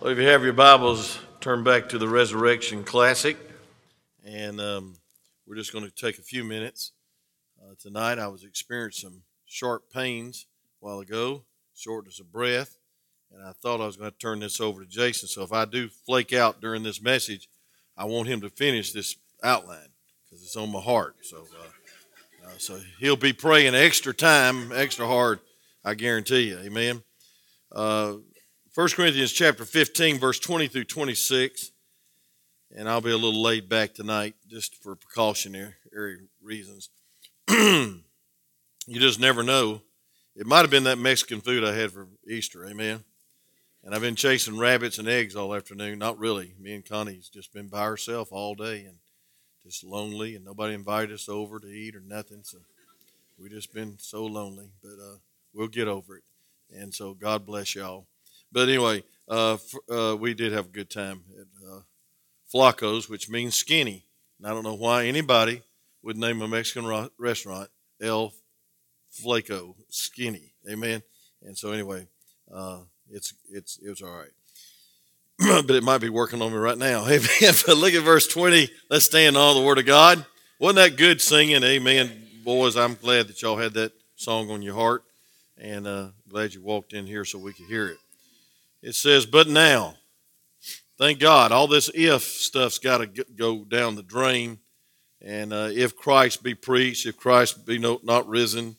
Well, if you have your Bibles, turn back to the Resurrection Classic. And um, we're just going to take a few minutes. Uh, tonight, I was experiencing some sharp pains a while ago, shortness of breath. And I thought I was going to turn this over to Jason. So if I do flake out during this message, I want him to finish this outline because it's on my heart. So, uh, uh, so he'll be praying extra time, extra hard, I guarantee you. Amen. Uh, 1 Corinthians chapter 15, verse 20 through 26. And I'll be a little laid back tonight just for precautionary reasons. you just never know. It might have been that Mexican food I had for Easter, amen. And I've been chasing rabbits and eggs all afternoon. Not really. Me and Connie's just been by herself all day and just lonely, and nobody invited us over to eat or nothing. So we just been so lonely, but uh, we'll get over it. And so God bless y'all. But anyway, uh, uh, we did have a good time at uh, which means skinny. And I don't know why anybody would name a Mexican ro- restaurant El Flaco Skinny. Amen. And so anyway, uh, it's it's it was all right. but it might be working on me right now. Amen. but look at verse 20. Let's stand on the word of God. Wasn't that good singing? Amen. Boys, I'm glad that y'all had that song on your heart. And uh, glad you walked in here so we could hear it. It says, But now, thank God, all this if stuff's got to go down the drain. And uh, if Christ be preached, if Christ be no, not risen,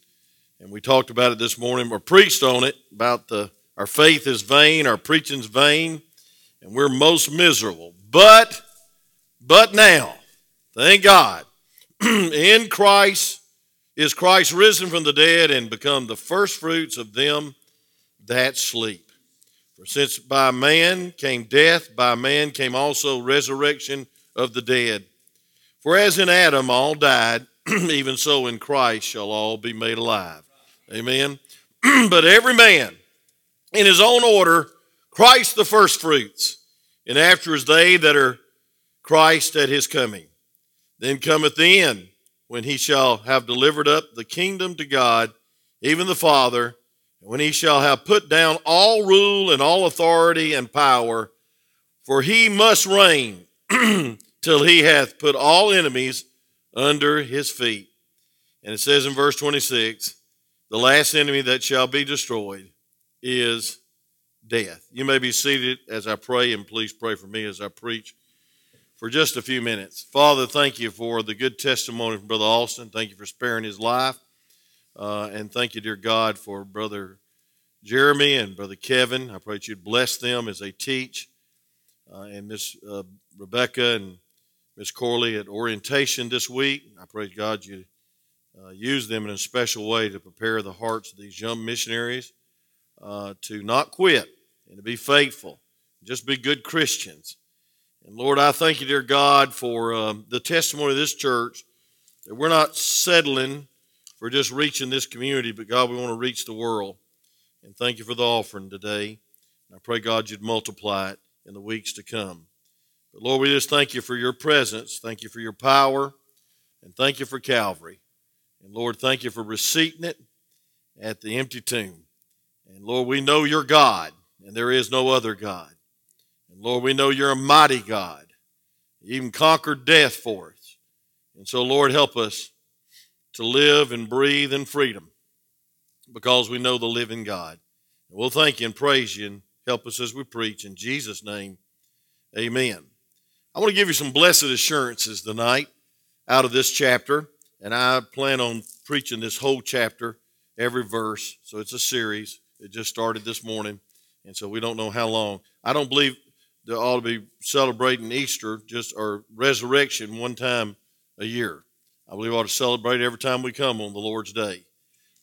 and we talked about it this morning, or preached on it about the our faith is vain, our preaching's vain, and we're most miserable. But, but now, thank God, in Christ is Christ risen from the dead and become the first fruits of them that sleep. For since by man came death, by man came also resurrection of the dead. For as in Adam all died, even so in Christ shall all be made alive. Amen. but every man in his own order, Christ the firstfruits, and after is they that are Christ at his coming. Then cometh the end, when he shall have delivered up the kingdom to God, even the Father when he shall have put down all rule and all authority and power, for he must reign till he hath put all enemies under his feet. And it says in verse 26 the last enemy that shall be destroyed is death. You may be seated as I pray, and please pray for me as I preach for just a few minutes. Father, thank you for the good testimony from Brother Austin. Thank you for sparing his life. Uh, and thank you, dear God, for Brother Jeremy and Brother Kevin. I pray that you'd bless them as they teach. Uh, and Miss uh, Rebecca and Miss Corley at orientation this week. I pray, God, you uh, use them in a special way to prepare the hearts of these young missionaries uh, to not quit and to be faithful, just be good Christians. And Lord, I thank you, dear God, for um, the testimony of this church that we're not settling for just reaching this community, but God, we want to reach the world. And thank you for the offering today. And I pray, God, you'd multiply it in the weeks to come. But Lord, we just thank you for your presence. Thank you for your power. And thank you for Calvary. And Lord, thank you for receiving it at the empty tomb. And Lord, we know you're God, and there is no other God. And Lord, we know you're a mighty God. You even conquered death for us. And so, Lord, help us to live and breathe in freedom because we know the living God. And we'll thank you and praise you and help us as we preach. In Jesus' name, amen. I want to give you some blessed assurances tonight out of this chapter, and I plan on preaching this whole chapter, every verse. So it's a series. It just started this morning, and so we don't know how long. I don't believe they ought to be celebrating Easter just or resurrection one time a year. I believe we ought to celebrate every time we come on the Lord's Day.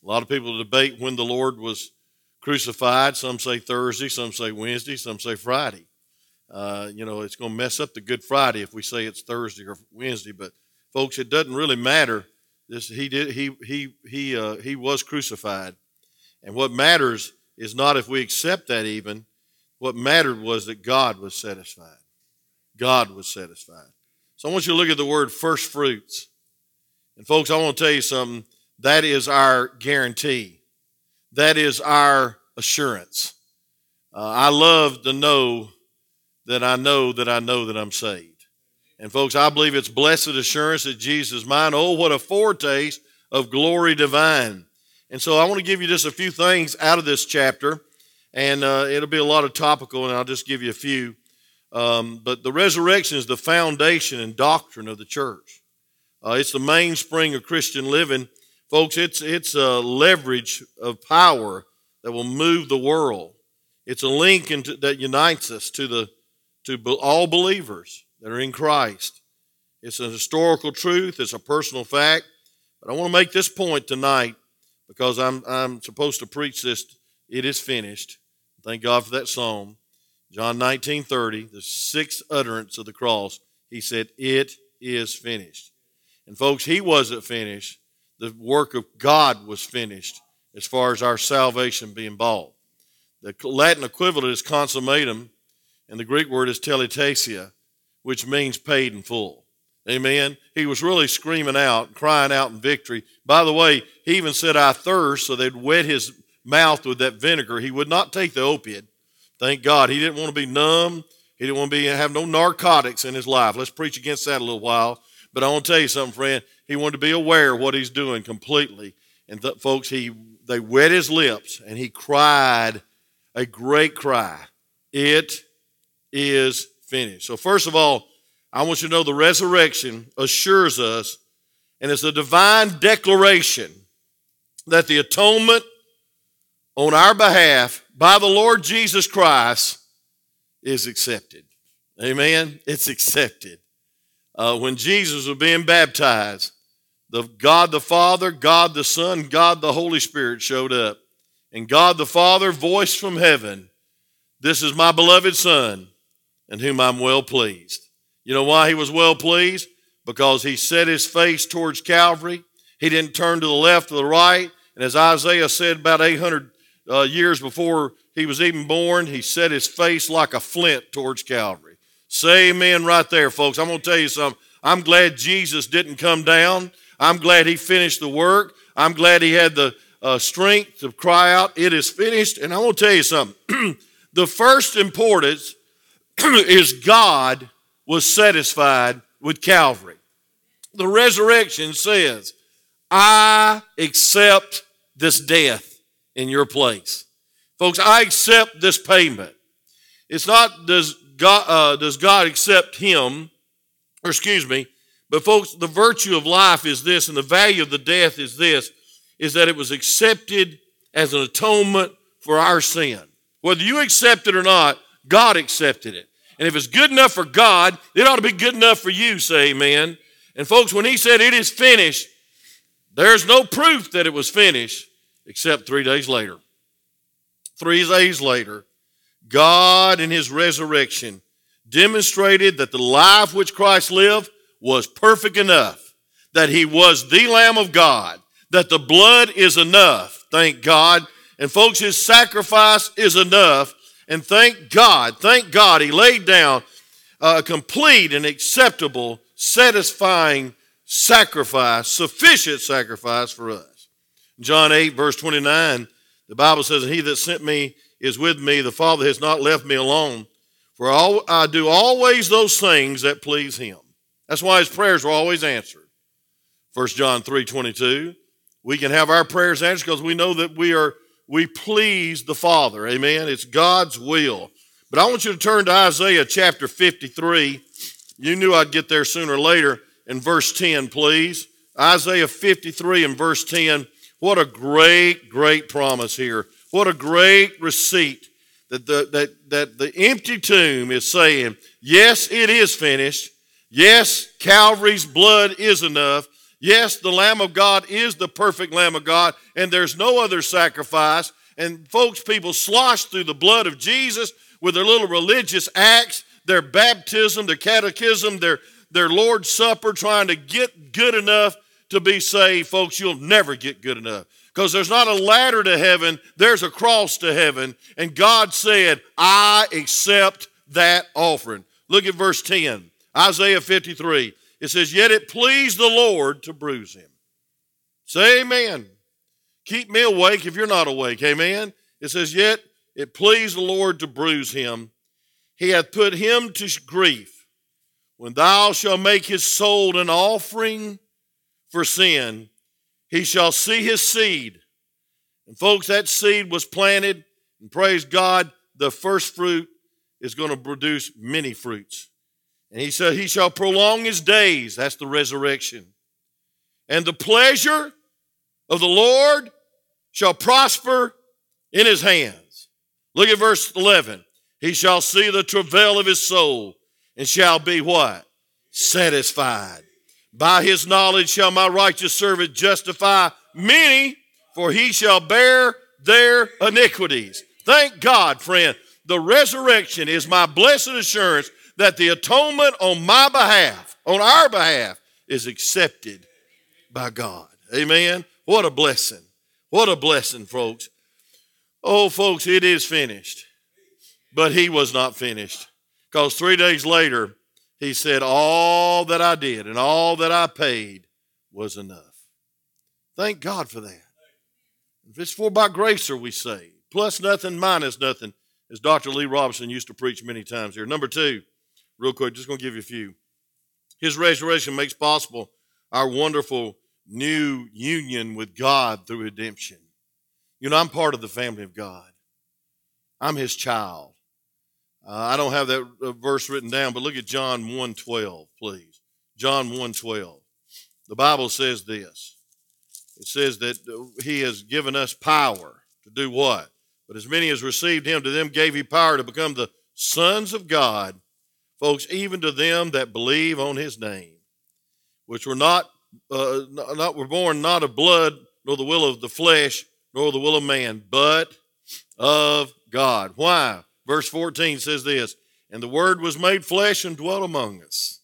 A lot of people debate when the Lord was crucified. Some say Thursday, some say Wednesday, some say Friday. Uh, you know, it's going to mess up the Good Friday if we say it's Thursday or Wednesday. But folks, it doesn't really matter. This he did he he he uh, he was crucified, and what matters is not if we accept that even. What mattered was that God was satisfied. God was satisfied. So I want you to look at the word first fruits. And folks, I want to tell you something. That is our guarantee. That is our assurance. Uh, I love to know that I know that I know that I'm saved. And folks, I believe it's blessed assurance that Jesus is mine. Oh, what a foretaste of glory divine. And so I want to give you just a few things out of this chapter, and uh, it'll be a lot of topical, and I'll just give you a few. Um, but the resurrection is the foundation and doctrine of the church. Uh, it's the mainspring of Christian living. Folks, it's, it's a leverage of power that will move the world. It's a link into, that unites us to, the, to all believers that are in Christ. It's a historical truth, it's a personal fact. But I want to make this point tonight because I'm, I'm supposed to preach this. It is finished. Thank God for that psalm. John 19 30, the sixth utterance of the cross, he said, It is finished. And folks, he wasn't finished. The work of God was finished as far as our salvation being bought. The Latin equivalent is consummatum, and the Greek word is tetelestai, which means paid in full. Amen. He was really screaming out, crying out in victory. By the way, he even said, I thirst, so they'd wet his mouth with that vinegar. He would not take the opiate. Thank God. He didn't want to be numb. He didn't want to be have no narcotics in his life. Let's preach against that a little while. But I want to tell you something, friend. He wanted to be aware of what he's doing completely. And th- folks, he they wet his lips and he cried a great cry. It is finished. So first of all, I want you to know the resurrection assures us, and it's a divine declaration that the atonement on our behalf by the Lord Jesus Christ is accepted. Amen. It's accepted. Uh, when Jesus was being baptized, the God the Father, God the Son, God the Holy Spirit showed up. And God the Father voiced from heaven, This is my beloved Son, in whom I'm well pleased. You know why he was well pleased? Because he set his face towards Calvary. He didn't turn to the left or the right. And as Isaiah said about 800 uh, years before he was even born, he set his face like a flint towards Calvary. Say amen right there, folks. I'm going to tell you something. I'm glad Jesus didn't come down. I'm glad he finished the work. I'm glad he had the uh, strength to cry out, It is finished. And I'm going to tell you something. the first importance is God was satisfied with Calvary. The resurrection says, I accept this death in your place. Folks, I accept this payment. It's not does God, uh, does God accept him, or excuse me, but folks, the virtue of life is this, and the value of the death is this, is that it was accepted as an atonement for our sin. Whether you accept it or not, God accepted it. And if it's good enough for God, it ought to be good enough for you, say amen. And folks, when he said it is finished, there's no proof that it was finished except three days later. Three days later, God in his resurrection demonstrated that the life which Christ lived was perfect enough, that he was the Lamb of God, that the blood is enough, thank God. And folks, his sacrifice is enough and thank God, thank God, he laid down a complete and acceptable, satisfying sacrifice, sufficient sacrifice for us. John 8, verse 29, the Bible says, He that sent me is with me. The Father has not left me alone. For I do always those things that please him. That's why his prayers are always answered. 1 John 3 22. We can have our prayers answered because we know that we are we please the Father. Amen. It's God's will. But I want you to turn to Isaiah chapter 53. You knew I'd get there sooner or later. In verse 10, please. Isaiah 53 and verse 10. What a great, great promise here. What a great receipt that the, that, that the empty tomb is saying, yes, it is finished. Yes, Calvary's blood is enough. Yes, the Lamb of God is the perfect Lamb of God, and there's no other sacrifice. And folks, people slosh through the blood of Jesus with their little religious acts, their baptism, their catechism, their, their Lord's Supper, trying to get good enough to be saved. Folks, you'll never get good enough. Because there's not a ladder to heaven, there's a cross to heaven. And God said, I accept that offering. Look at verse 10, Isaiah 53. It says, Yet it pleased the Lord to bruise him. Say amen. Keep me awake if you're not awake. Amen. It says, Yet it pleased the Lord to bruise him. he hath put him to grief. When thou shalt make his soul an offering for sin, he shall see his seed. And folks, that seed was planted, and praise God, the first fruit is going to produce many fruits. And he said, He shall prolong his days. That's the resurrection. And the pleasure of the Lord shall prosper in his hands. Look at verse 11. He shall see the travail of his soul and shall be what? Satisfied. By his knowledge shall my righteous servant justify many, for he shall bear their iniquities. Thank God, friend. The resurrection is my blessed assurance that the atonement on my behalf, on our behalf, is accepted by God. Amen. What a blessing. What a blessing, folks. Oh, folks, it is finished. But he was not finished. Because three days later, he said, All that I did and all that I paid was enough. Thank God for that. If it's for by grace are we saved, plus nothing, minus nothing, as Dr. Lee Roberson used to preach many times here. Number two, real quick, just going to give you a few. His resurrection makes possible our wonderful new union with God through redemption. You know, I'm part of the family of God. I'm his child. Uh, I don't have that uh, verse written down, but look at John 1:12, please. John 1:12. The Bible says this. It says that uh, he has given us power to do what? But as many as received him, to them gave he power to become the sons of God, folks, even to them that believe on his name, which were not uh, not were born not of blood, nor the will of the flesh, nor the will of man, but of God. Why? Verse 14 says this, and the word was made flesh and dwelt among us.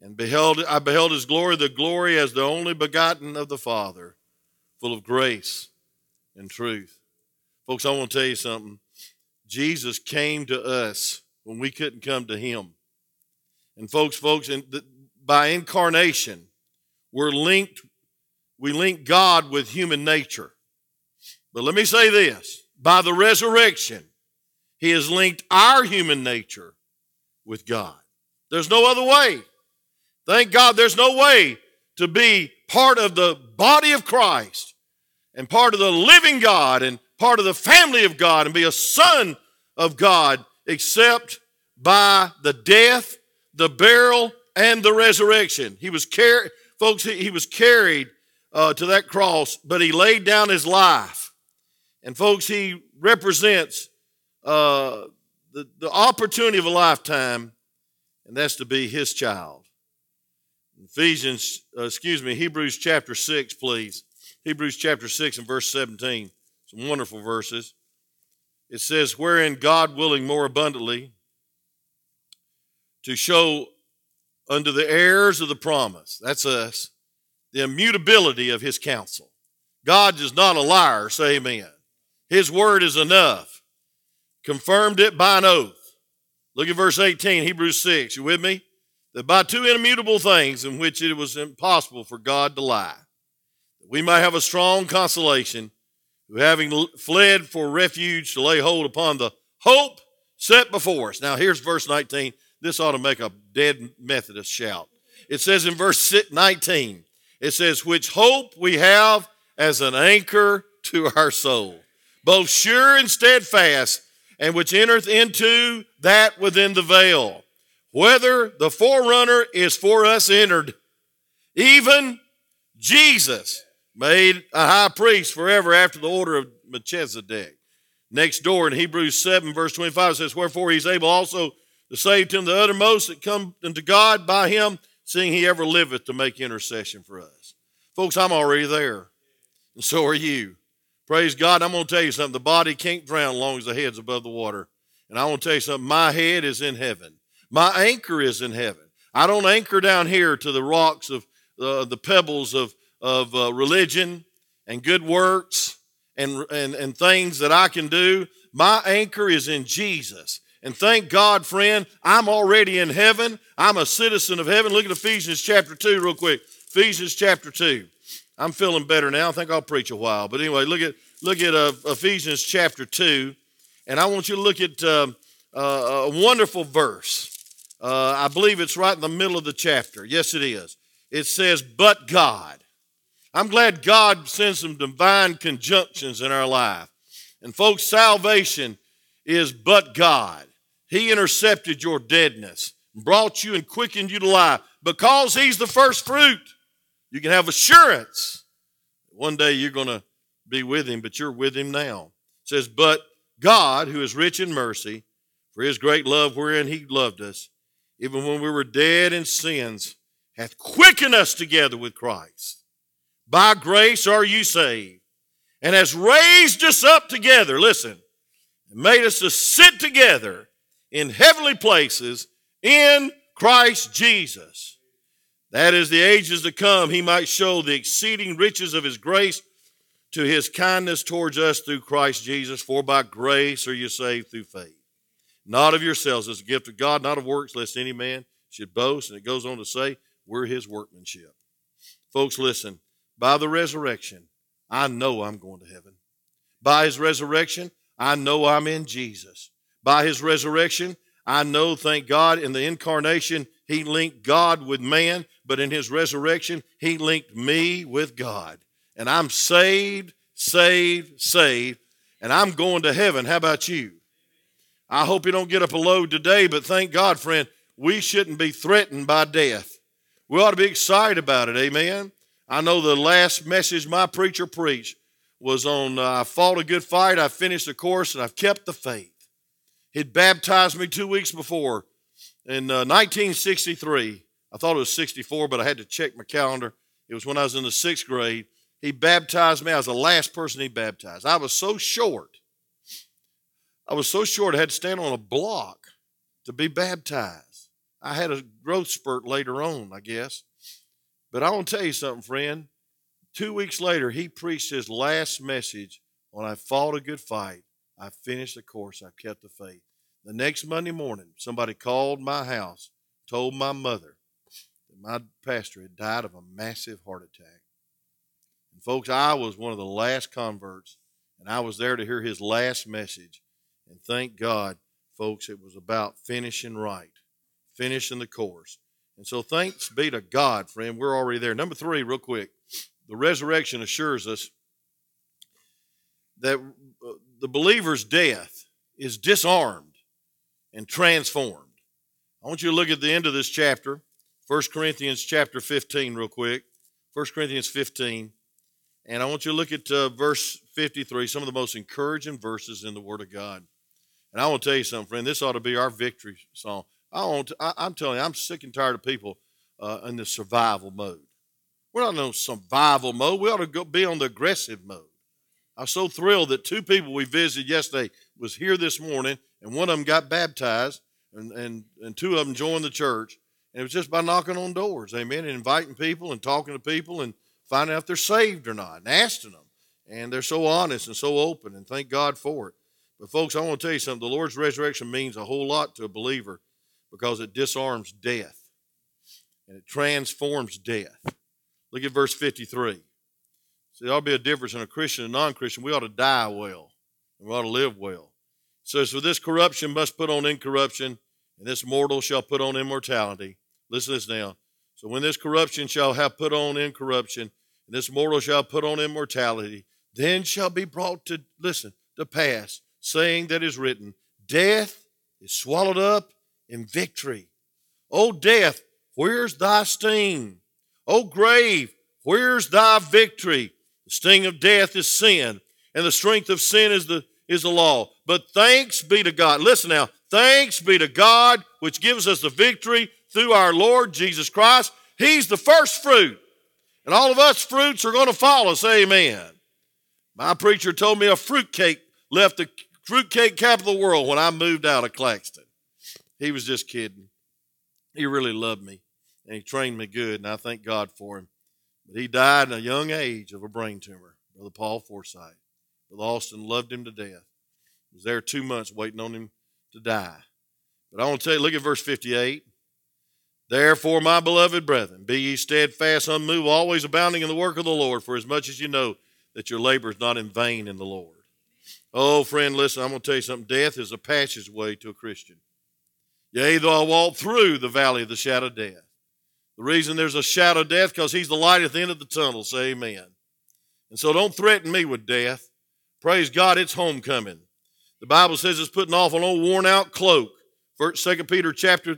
And beheld I beheld his glory, the glory as the only begotten of the Father, full of grace and truth. Folks, I want to tell you something. Jesus came to us when we couldn't come to him. And folks, folks, in the, by incarnation, we're linked, we link God with human nature. But let me say this by the resurrection, he has linked our human nature with God. There's no other way. Thank God there's no way to be part of the body of Christ and part of the living God and part of the family of God and be a son of God except by the death, the burial, and the resurrection. He was carried, folks, he, he was carried uh, to that cross, but he laid down his life. And folks, he represents uh, the, the opportunity of a lifetime, and that's to be his child. Ephesians, uh, excuse me, Hebrews chapter 6, please. Hebrews chapter 6 and verse 17. Some wonderful verses. It says, Wherein God willing more abundantly to show unto the heirs of the promise, that's us, the immutability of his counsel. God is not a liar, say amen. His word is enough. Confirmed it by an oath. Look at verse 18, Hebrews 6. You with me? That by two immutable things in which it was impossible for God to lie, we might have a strong consolation, who having fled for refuge to lay hold upon the hope set before us. Now here's verse 19. This ought to make a dead Methodist shout. It says in verse 19, it says, which hope we have as an anchor to our soul both sure and steadfast, and which entereth into that within the veil, whether the forerunner is for us entered, even Jesus made a high priest forever after the order of Melchizedek. Next door in Hebrews 7, verse 25 says, Wherefore he's able also to save to the uttermost that come unto God by him, seeing he ever liveth to make intercession for us. Folks, I'm already there, and so are you. Praise God. I'm going to tell you something. The body can't drown as long as the head's above the water. And I want to tell you something. My head is in heaven. My anchor is in heaven. I don't anchor down here to the rocks of uh, the pebbles of, of uh, religion and good works and, and, and things that I can do. My anchor is in Jesus. And thank God, friend, I'm already in heaven. I'm a citizen of heaven. Look at Ephesians chapter 2 real quick. Ephesians chapter 2. I'm feeling better now. I think I'll preach a while. But anyway, look at look at uh, Ephesians chapter two, and I want you to look at uh, uh, a wonderful verse. Uh, I believe it's right in the middle of the chapter. Yes, it is. It says, But God. I'm glad God sends some divine conjunctions in our life. And, folks, salvation is but God. He intercepted your deadness, brought you and quickened you to life. Because He's the first fruit, you can have assurance. One day you're going to be with Him, but you're with Him now. It says, But God, who is rich in mercy, for His great love wherein He loved us, even when we were dead in sins, hath quickened us together with Christ. By grace are you saved, and has raised us up together, listen, made us to sit together in heavenly places in Christ Jesus. That is the ages to come, he might show the exceeding riches of his grace to his kindness towards us through Christ Jesus. For by grace are you saved through faith. Not of yourselves, as a gift of God, not of works, lest any man should boast. And it goes on to say, we're his workmanship. Folks, listen, by the resurrection, I know I'm going to heaven. By his resurrection, I know I'm in Jesus. By his resurrection, I know, thank God, in the incarnation, he linked God with man, but in his resurrection, he linked me with God. And I'm saved, saved, saved, and I'm going to heaven. How about you? I hope you don't get up a load today, but thank God, friend, we shouldn't be threatened by death. We ought to be excited about it. Amen. I know the last message my preacher preached was on uh, I fought a good fight, I finished the course, and I've kept the faith. He'd baptized me two weeks before in uh, 1963. I thought it was 64, but I had to check my calendar. It was when I was in the sixth grade. He baptized me. I was the last person he baptized. I was so short. I was so short I had to stand on a block to be baptized. I had a growth spurt later on, I guess. But I want to tell you something, friend. Two weeks later, he preached his last message on I fought a good fight. I finished the course. I kept the faith. The next Monday morning, somebody called my house, told my mother that my pastor had died of a massive heart attack. And folks, I was one of the last converts, and I was there to hear his last message. And thank God, folks, it was about finishing right, finishing the course. And so thanks be to God, friend. We're already there. Number three, real quick. The resurrection assures us that the believer's death is disarmed and transformed. I want you to look at the end of this chapter, 1 Corinthians chapter 15, real quick. 1 Corinthians 15. And I want you to look at uh, verse 53, some of the most encouraging verses in the Word of God. And I want to tell you something, friend. This ought to be our victory song. I want to, I, am telling you, I'm sick and tired of people uh, in the survival mode. We're not in survival mode. We ought to go be on the aggressive mode. I was so thrilled that two people we visited yesterday was here this morning, and one of them got baptized, and, and, and two of them joined the church. And it was just by knocking on doors, amen, and inviting people and talking to people and finding out if they're saved or not, and asking them. And they're so honest and so open, and thank God for it. But, folks, I want to tell you something. The Lord's resurrection means a whole lot to a believer because it disarms death and it transforms death. Look at verse 53. See, there ought to be a difference in a Christian and non Christian. We ought to die well and we ought to live well. It says, For this corruption must put on incorruption, and this mortal shall put on immortality. Listen to this now. So when this corruption shall have put on incorruption, and this mortal shall put on immortality, then shall be brought to, listen, to pass saying that is written, Death is swallowed up in victory. O death, where's thy sting? O grave, where's thy victory? The sting of death is sin, and the strength of sin is the, is the law. But thanks be to God. Listen now, thanks be to God, which gives us the victory through our Lord Jesus Christ. He's the first fruit. And all of us fruits are going to follow us. Amen. My preacher told me a fruitcake left the fruitcake capital of the world when I moved out of Claxton. He was just kidding. He really loved me and he trained me good, and I thank God for him. But he died in a young age of a brain tumor, Brother Paul Forsyth. Brother Austin loved him to death. Was there two months waiting on him to die. But I want to tell you, look at verse 58. Therefore, my beloved brethren, be ye steadfast, unmoved, always abounding in the work of the Lord, for as much as you know that your labor is not in vain in the Lord. Oh, friend, listen, I'm going to tell you something. Death is a passageway to a Christian. Yea, though I walk through the valley of the shadow of death. The reason there's a shadow of death because he's the light at the end of the tunnel. Say amen. And so don't threaten me with death. Praise God, it's homecoming. The Bible says it's putting off an old worn out cloak. Second Peter chapter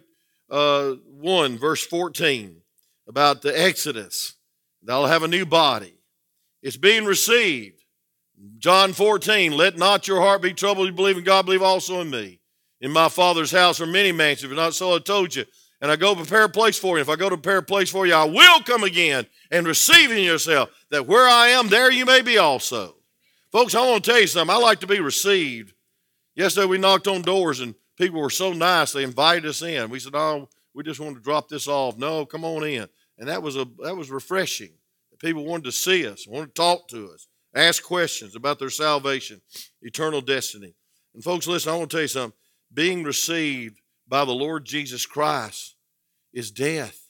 uh, 1, verse 14, about the Exodus. They'll have a new body. It's being received. John 14, let not your heart be troubled. You believe in God, believe also in me. In my Father's house are many mansions. If not so, I told you. And I go prepare a place for you. If I go to prepare a place for you, I will come again and receive in yourself that where I am, there you may be also. Folks, I want to tell you something. I like to be received. Yesterday we knocked on doors and people were so nice. They invited us in. We said, "Oh, we just want to drop this off." No, come on in. And that was a that was refreshing. People wanted to see us, wanted to talk to us, ask questions about their salvation, eternal destiny. And folks, listen, I want to tell you something. Being received by the Lord Jesus Christ is death.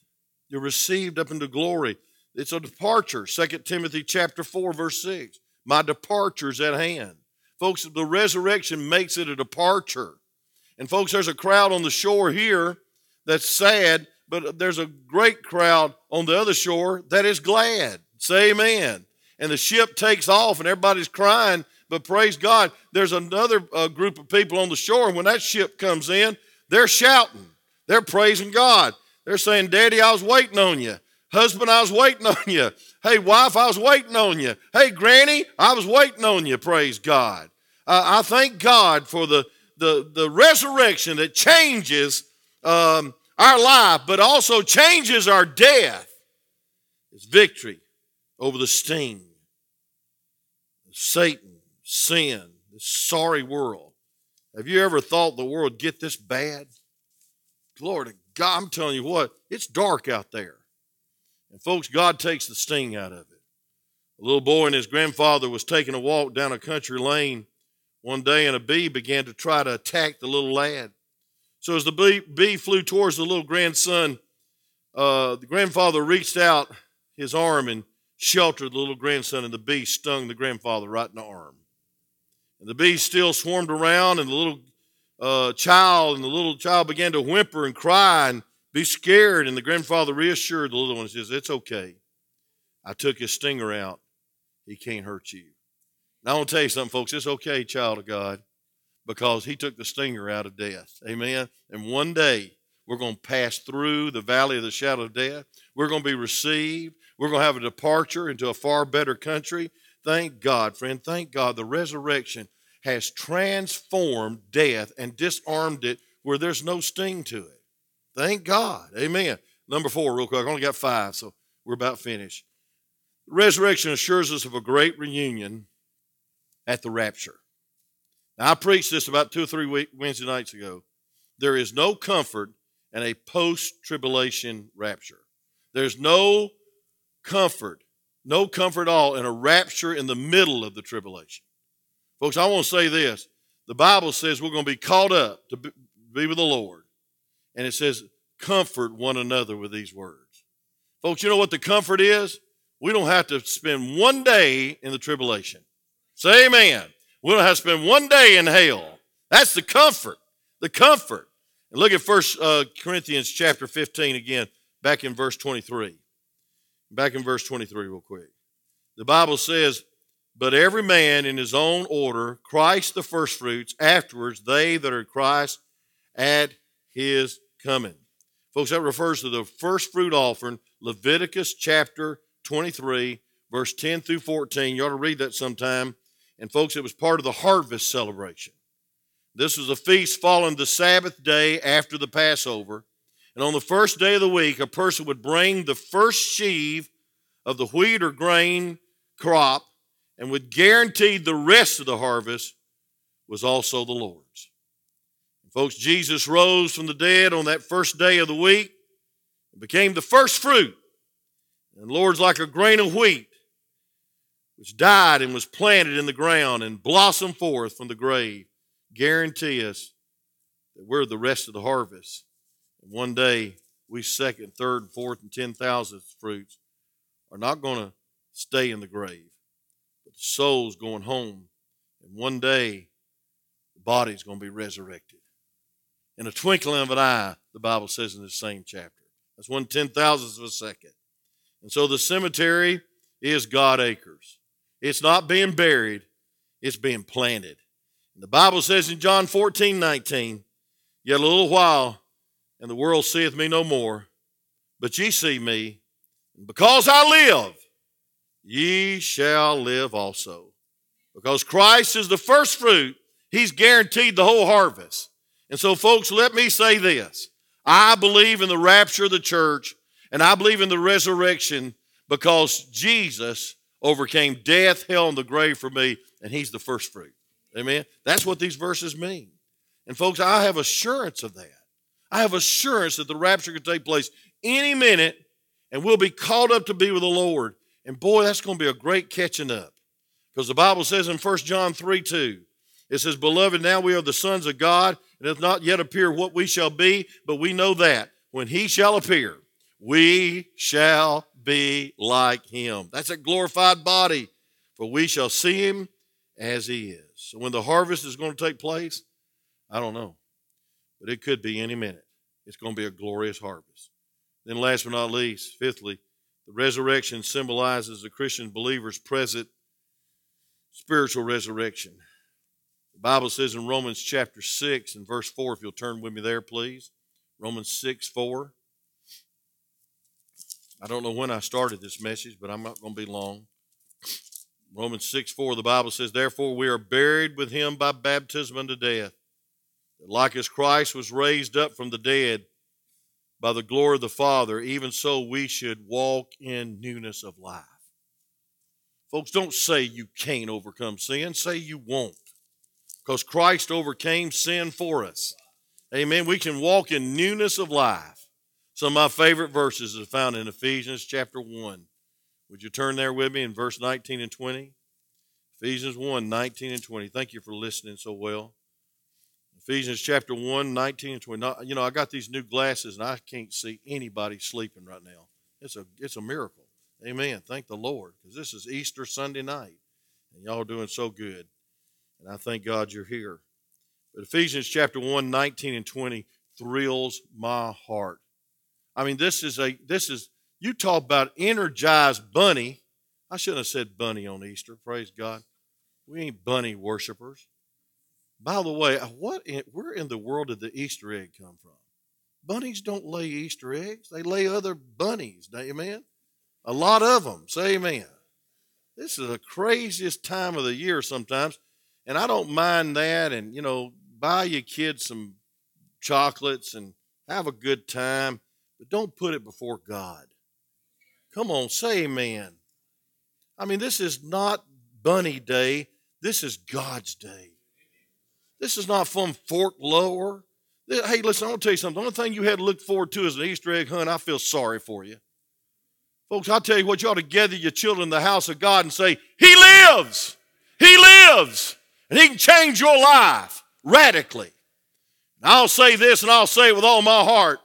You're received up into glory. It's a departure. 2 Timothy chapter 4, verse 6. My departure's at hand. Folks, the resurrection makes it a departure. And folks, there's a crowd on the shore here that's sad, but there's a great crowd on the other shore that is glad. Say amen. And the ship takes off and everybody's crying, but praise God, there's another uh, group of people on the shore. And when that ship comes in, they're shouting, they're praising God. They're saying, Daddy, I was waiting on you. Husband, I was waiting on you. Hey, wife, I was waiting on you. Hey, granny, I was waiting on you. Praise God. Uh, I thank God for the, the, the resurrection that changes um, our life, but also changes our death. It's victory over the sting, of Satan, sin, this sorry world. Have you ever thought the world get this bad? Glory to God, I'm telling you what, it's dark out there. And folks, God takes the sting out of it. A little boy and his grandfather was taking a walk down a country lane one day, and a bee began to try to attack the little lad. So as the bee, bee flew towards the little grandson, uh, the grandfather reached out his arm and sheltered the little grandson, and the bee stung the grandfather right in the arm. And the bees still swarmed around, and the little uh, child and the little child began to whimper and cry and be scared. And the grandfather reassured the little one and says, It's okay. I took his stinger out. He can't hurt you. Now, I want to tell you something, folks. It's okay, child of God, because he took the stinger out of death. Amen. And one day, we're going to pass through the valley of the shadow of death. We're going to be received. We're going to have a departure into a far better country. Thank God, friend. Thank God the resurrection has transformed death and disarmed it where there's no sting to it. Thank God. Amen. Number four, real quick. I only got five, so we're about finished. The resurrection assures us of a great reunion at the rapture. Now, I preached this about two or three week, Wednesday nights ago. There is no comfort in a post tribulation rapture. There's no comfort, no comfort at all in a rapture in the middle of the tribulation. Folks, I want to say this. The Bible says we're going to be caught up to be with the Lord. And it says, comfort one another with these words. Folks, you know what the comfort is? We don't have to spend one day in the tribulation. Say amen. We don't have to spend one day in hell. That's the comfort. The comfort. And look at First uh, Corinthians chapter 15 again, back in verse 23. Back in verse 23, real quick. The Bible says, but every man in his own order, Christ the firstfruits, afterwards they that are Christ at his coming. Folks, that refers to the first fruit offering, Leviticus chapter 23, verse 10 through 14. You ought to read that sometime. And folks, it was part of the harvest celebration. This was a feast following the Sabbath day after the Passover. And on the first day of the week, a person would bring the first sheaf of the wheat or grain crop and would guarantee the rest of the harvest was also the Lord's. Folks, Jesus rose from the dead on that first day of the week and became the first fruit. And Lord's like a grain of wheat, which died and was planted in the ground and blossomed forth from the grave, guarantee us that we're the rest of the harvest. One day, we second, third, fourth, and ten thousandth fruits are not going to stay in the grave but the souls going home And one day, the body's going to be resurrected. In a twinkling of an eye, the Bible says in the same chapter. That's one ten thousandth of a second. And so the cemetery is God acres. It's not being buried, it's being planted. And the Bible says in John 14, 19, Yet a little while, and the world seeth me no more, but ye see me, and because I live, ye shall live also. Because Christ is the first fruit, He's guaranteed the whole harvest. And so, folks, let me say this I believe in the rapture of the church, and I believe in the resurrection because Jesus overcame death, hell, and the grave for me, and He's the first fruit. Amen. That's what these verses mean. And, folks, I have assurance of that. I have assurance that the rapture could take place any minute and we'll be called up to be with the Lord. And boy, that's going to be a great catching up. Because the Bible says in 1 John 3 2, it says, Beloved, now we are the sons of God. It does not yet appear what we shall be, but we know that when he shall appear, we shall be like him. That's a glorified body, for we shall see him as he is. So when the harvest is going to take place, I don't know, but it could be any minute. It's going to be a glorious harvest. Then, last but not least, fifthly, the resurrection symbolizes the Christian believer's present spiritual resurrection. The Bible says in Romans chapter 6 and verse 4, if you'll turn with me there, please. Romans 6 4. I don't know when I started this message, but I'm not going to be long. Romans 6 4, the Bible says, Therefore we are buried with him by baptism unto death, like as Christ was raised up from the dead by the glory of the Father, even so we should walk in newness of life. Folks, don't say you can't overcome sin, say you won't. Because Christ overcame sin for us. Amen. We can walk in newness of life. Some of my favorite verses are found in Ephesians chapter 1. Would you turn there with me in verse 19 and 20? Ephesians 1 19 and 20. Thank you for listening so well. Ephesians chapter 1 19 and 20. You know, I got these new glasses and I can't see anybody sleeping right now. It's a, it's a miracle. Amen. Thank the Lord because this is Easter Sunday night and y'all are doing so good. And I thank God you're here. But Ephesians chapter 1 19 and 20 thrills my heart. I mean, this is a, this is, you talk about energized bunny. I shouldn't have said bunny on Easter. Praise God. We ain't bunny worshipers. By the way, uh, what in, where in the world did the Easter egg come from? Bunnies don't lay Easter eggs. They lay other bunnies. Amen. A lot of them. Say amen. This is the craziest time of the year sometimes. And I don't mind that. And, you know, buy your kids some chocolates and have a good time. But don't put it before God. Come on, say amen. I mean, this is not bunny day. This is God's day. This is not from Fort Lower. Hey, listen, I'm going to tell you something. The only thing you had to look forward to is an Easter egg hunt. I feel sorry for you. Folks, I'll tell you what, you ought to gather your children in the house of God and say, He lives! He lives! And He can change your life radically. And I'll say this and I'll say it with all my heart.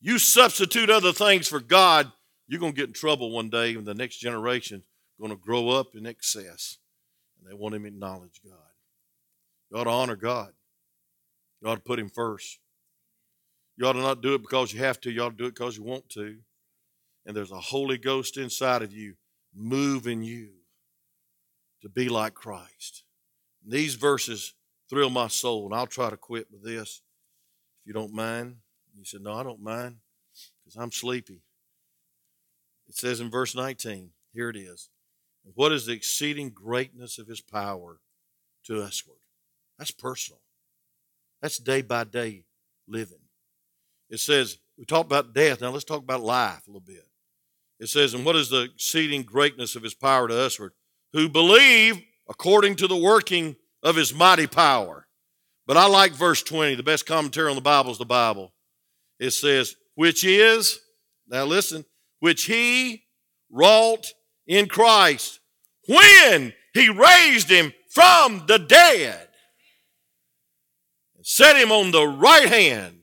You substitute other things for God, you're going to get in trouble one day when the next generation going to grow up in excess and they won't even acknowledge God. You ought to honor God. You ought to put Him first. You ought to not do it because you have to. You ought to do it because you want to. And there's a Holy Ghost inside of you moving you to be like Christ. And these verses thrill my soul, and I'll try to quit with this if you don't mind. You said, No, I don't mind because I'm sleepy. It says in verse 19, here it is. What is the exceeding greatness of his power to usward? That's personal. That's day by day living. It says, we talked about death. Now let's talk about life a little bit. It says, and what is the exceeding greatness of his power to usward? Who believe according to the working of his mighty power. But I like verse 20. The best commentary on the Bible is the Bible. It says, which is, now listen, which he wrought in Christ when he raised him from the dead and set him on the right hand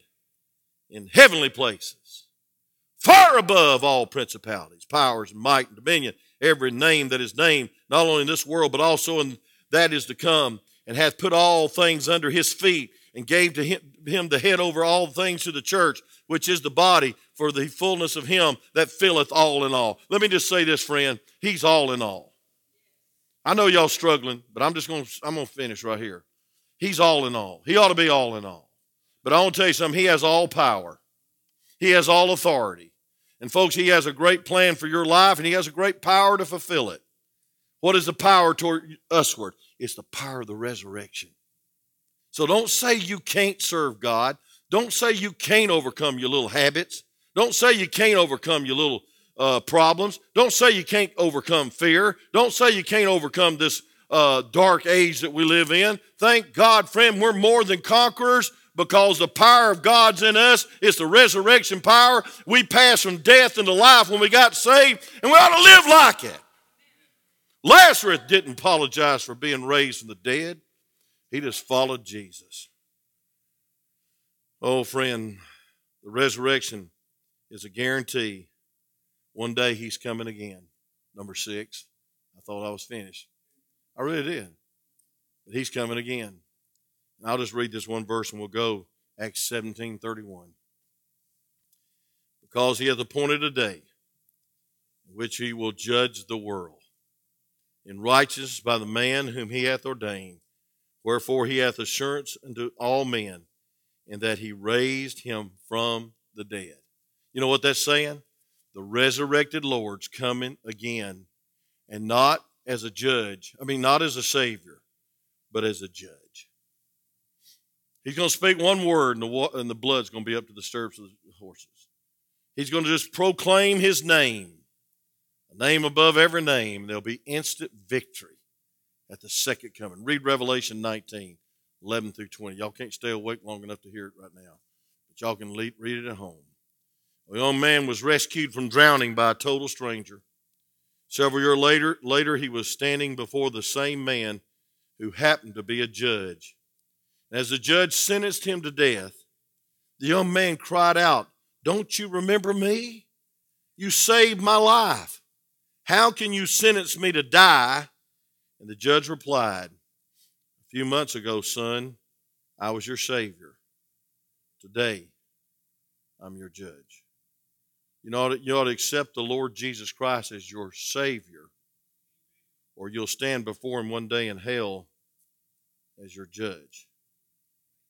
in heavenly places, far above all principalities, powers, might, and dominion, every name that is named, not only in this world, but also in that is to come, and hath put all things under his feet, and gave to him, him the head over all things to the church, which is the body, for the fullness of him that filleth all in all. Let me just say this, friend. He's all in all. I know y'all struggling, but I'm just going to I'm going to finish right here. He's all in all. He ought to be all in all. But I want to tell you something, he has all power. He has all authority. And folks, he has a great plan for your life and he has a great power to fulfill it. What is the power toward usward? It's the power of the resurrection. So don't say you can't serve God. Don't say you can't overcome your little habits. Don't say you can't overcome your little uh, problems. Don't say you can't overcome fear. Don't say you can't overcome this uh, dark age that we live in. Thank God, friend, we're more than conquerors because the power of God's in us. It's the resurrection power. We passed from death into life when we got saved, and we ought to live like it. Lazarus didn't apologize for being raised from the dead, he just followed Jesus. Oh, friend, the resurrection is a guarantee. One day he's coming again. Number six. I thought I was finished. I really did. But he's coming again. And I'll just read this one verse and we'll go. Acts 17 31. Because he hath appointed a day in which he will judge the world in righteousness by the man whom he hath ordained. Wherefore he hath assurance unto all men, in that he raised him from the dead. You know what that's saying? The resurrected Lord's coming again, and not as a judge. I mean, not as a savior, but as a judge. He's going to speak one word, and the, and the blood's going to be up to the stirrups of the horses. He's going to just proclaim his name, a name above every name. There'll be instant victory at the second coming. Read Revelation 19, 11 through 20. Y'all can't stay awake long enough to hear it right now, but y'all can read it at home. A young man was rescued from drowning by a total stranger. Several years later, later, he was standing before the same man who happened to be a judge as the judge sentenced him to death, the young man cried out, Don't you remember me? You saved my life. How can you sentence me to die? And the judge replied, A few months ago, son, I was your Savior. Today, I'm your judge. You ought, to, you ought to accept the Lord Jesus Christ as your Savior, or you'll stand before Him one day in hell as your judge.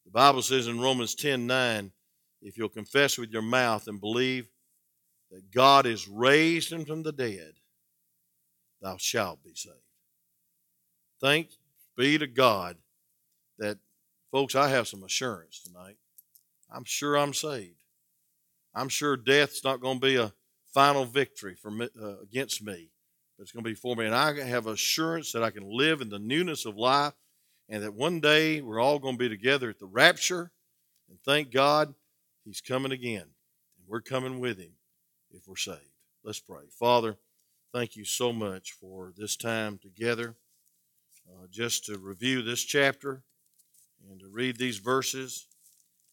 The Bible says in Romans 10 9, if you'll confess with your mouth and believe that God is raised him from the dead, thou shalt be saved. Thanks be to God that, folks, I have some assurance tonight. I'm sure I'm saved. I'm sure death's not going to be a final victory for me, uh, against me, but it's going to be for me. And I have assurance that I can live in the newness of life and that one day we're all going to be together at the rapture. And thank God He's coming again. And we're coming with Him if we're saved. Let's pray. Father, thank you so much for this time together, uh, just to review this chapter and to read these verses.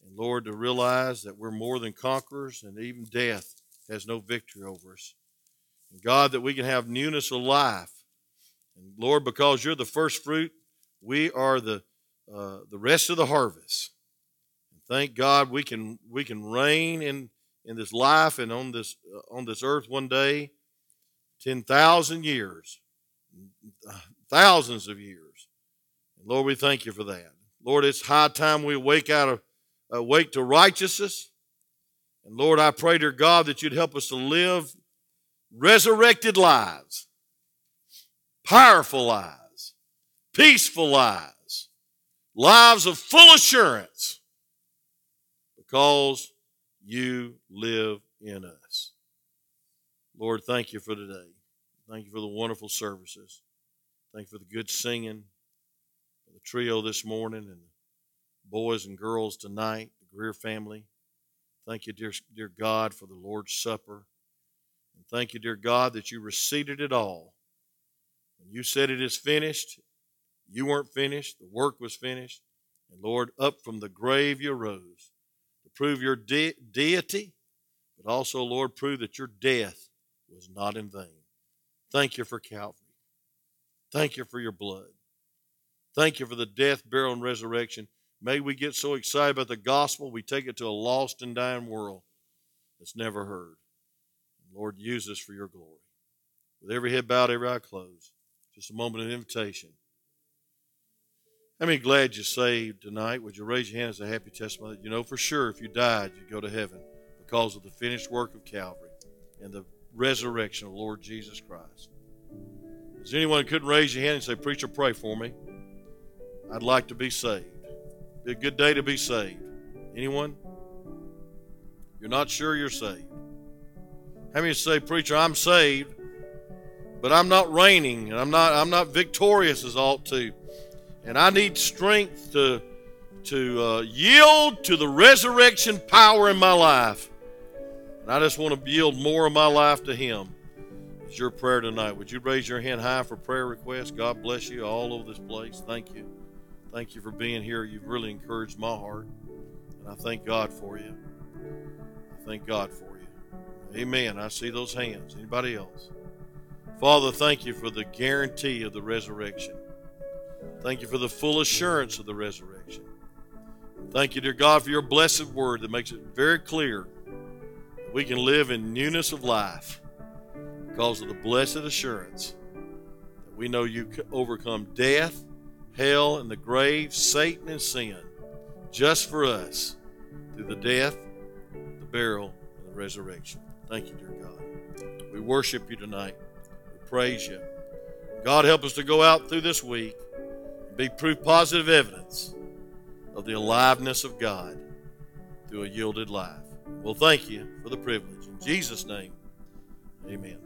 And Lord, to realize that we're more than conquerors and even death has no victory over us. And God, that we can have newness of life. And Lord, because you're the first fruit we are the uh, the rest of the harvest. And thank God we can we can reign in in this life and on this uh, on this earth one day, ten thousand years, thousands of years. And Lord, we thank you for that. Lord, it's high time we wake out of uh, wake to righteousness. And Lord, I pray, to God, that you'd help us to live resurrected lives, powerful lives peaceful lives, lives of full assurance, because you live in us. Lord, thank you for today. Thank you for the wonderful services. Thank you for the good singing, the trio this morning, and boys and girls tonight, the Greer family. Thank you, dear, dear God, for the Lord's Supper. And thank you, dear God, that you received it all. You said it is finished, you weren't finished, the work was finished. And Lord, up from the grave you rose to prove your de- deity, but also, Lord, prove that your death was not in vain. Thank you for Calvary. Thank you for your blood. Thank you for the death, burial, and resurrection. May we get so excited about the gospel, we take it to a lost and dying world that's never heard. Lord, use us for your glory. With every head bowed, every eye closed, just a moment of invitation. How many glad you're saved tonight? Would you raise your hand as a happy testimony? You know for sure if you died, you'd go to heaven because of the finished work of Calvary and the resurrection of Lord Jesus Christ. Is anyone who couldn't raise your hand and say, Preacher, pray for me? I'd like to be saved. A good day to be saved. Anyone? You're not sure you're saved. How many say, Preacher, I'm saved, but I'm not reigning and I'm not I'm not victorious as ought to. And I need strength to to uh, yield to the resurrection power in my life. And I just want to yield more of my life to Him. It's your prayer tonight. Would you raise your hand high for prayer requests? God bless you all over this place. Thank you. Thank you for being here. You've really encouraged my heart. And I thank God for you. I thank God for you. Amen. I see those hands. Anybody else? Father, thank you for the guarantee of the resurrection. Thank you for the full assurance of the resurrection. Thank you, dear God, for your blessed word that makes it very clear we can live in newness of life because of the blessed assurance that we know you overcome death, hell, and the grave, Satan, and sin just for us through the death, the burial, and the resurrection. Thank you, dear God. We worship you tonight. We praise you. God, help us to go out through this week and be proof positive evidence of the aliveness of God through a yielded life. Well, thank you for the privilege. In Jesus' name, amen.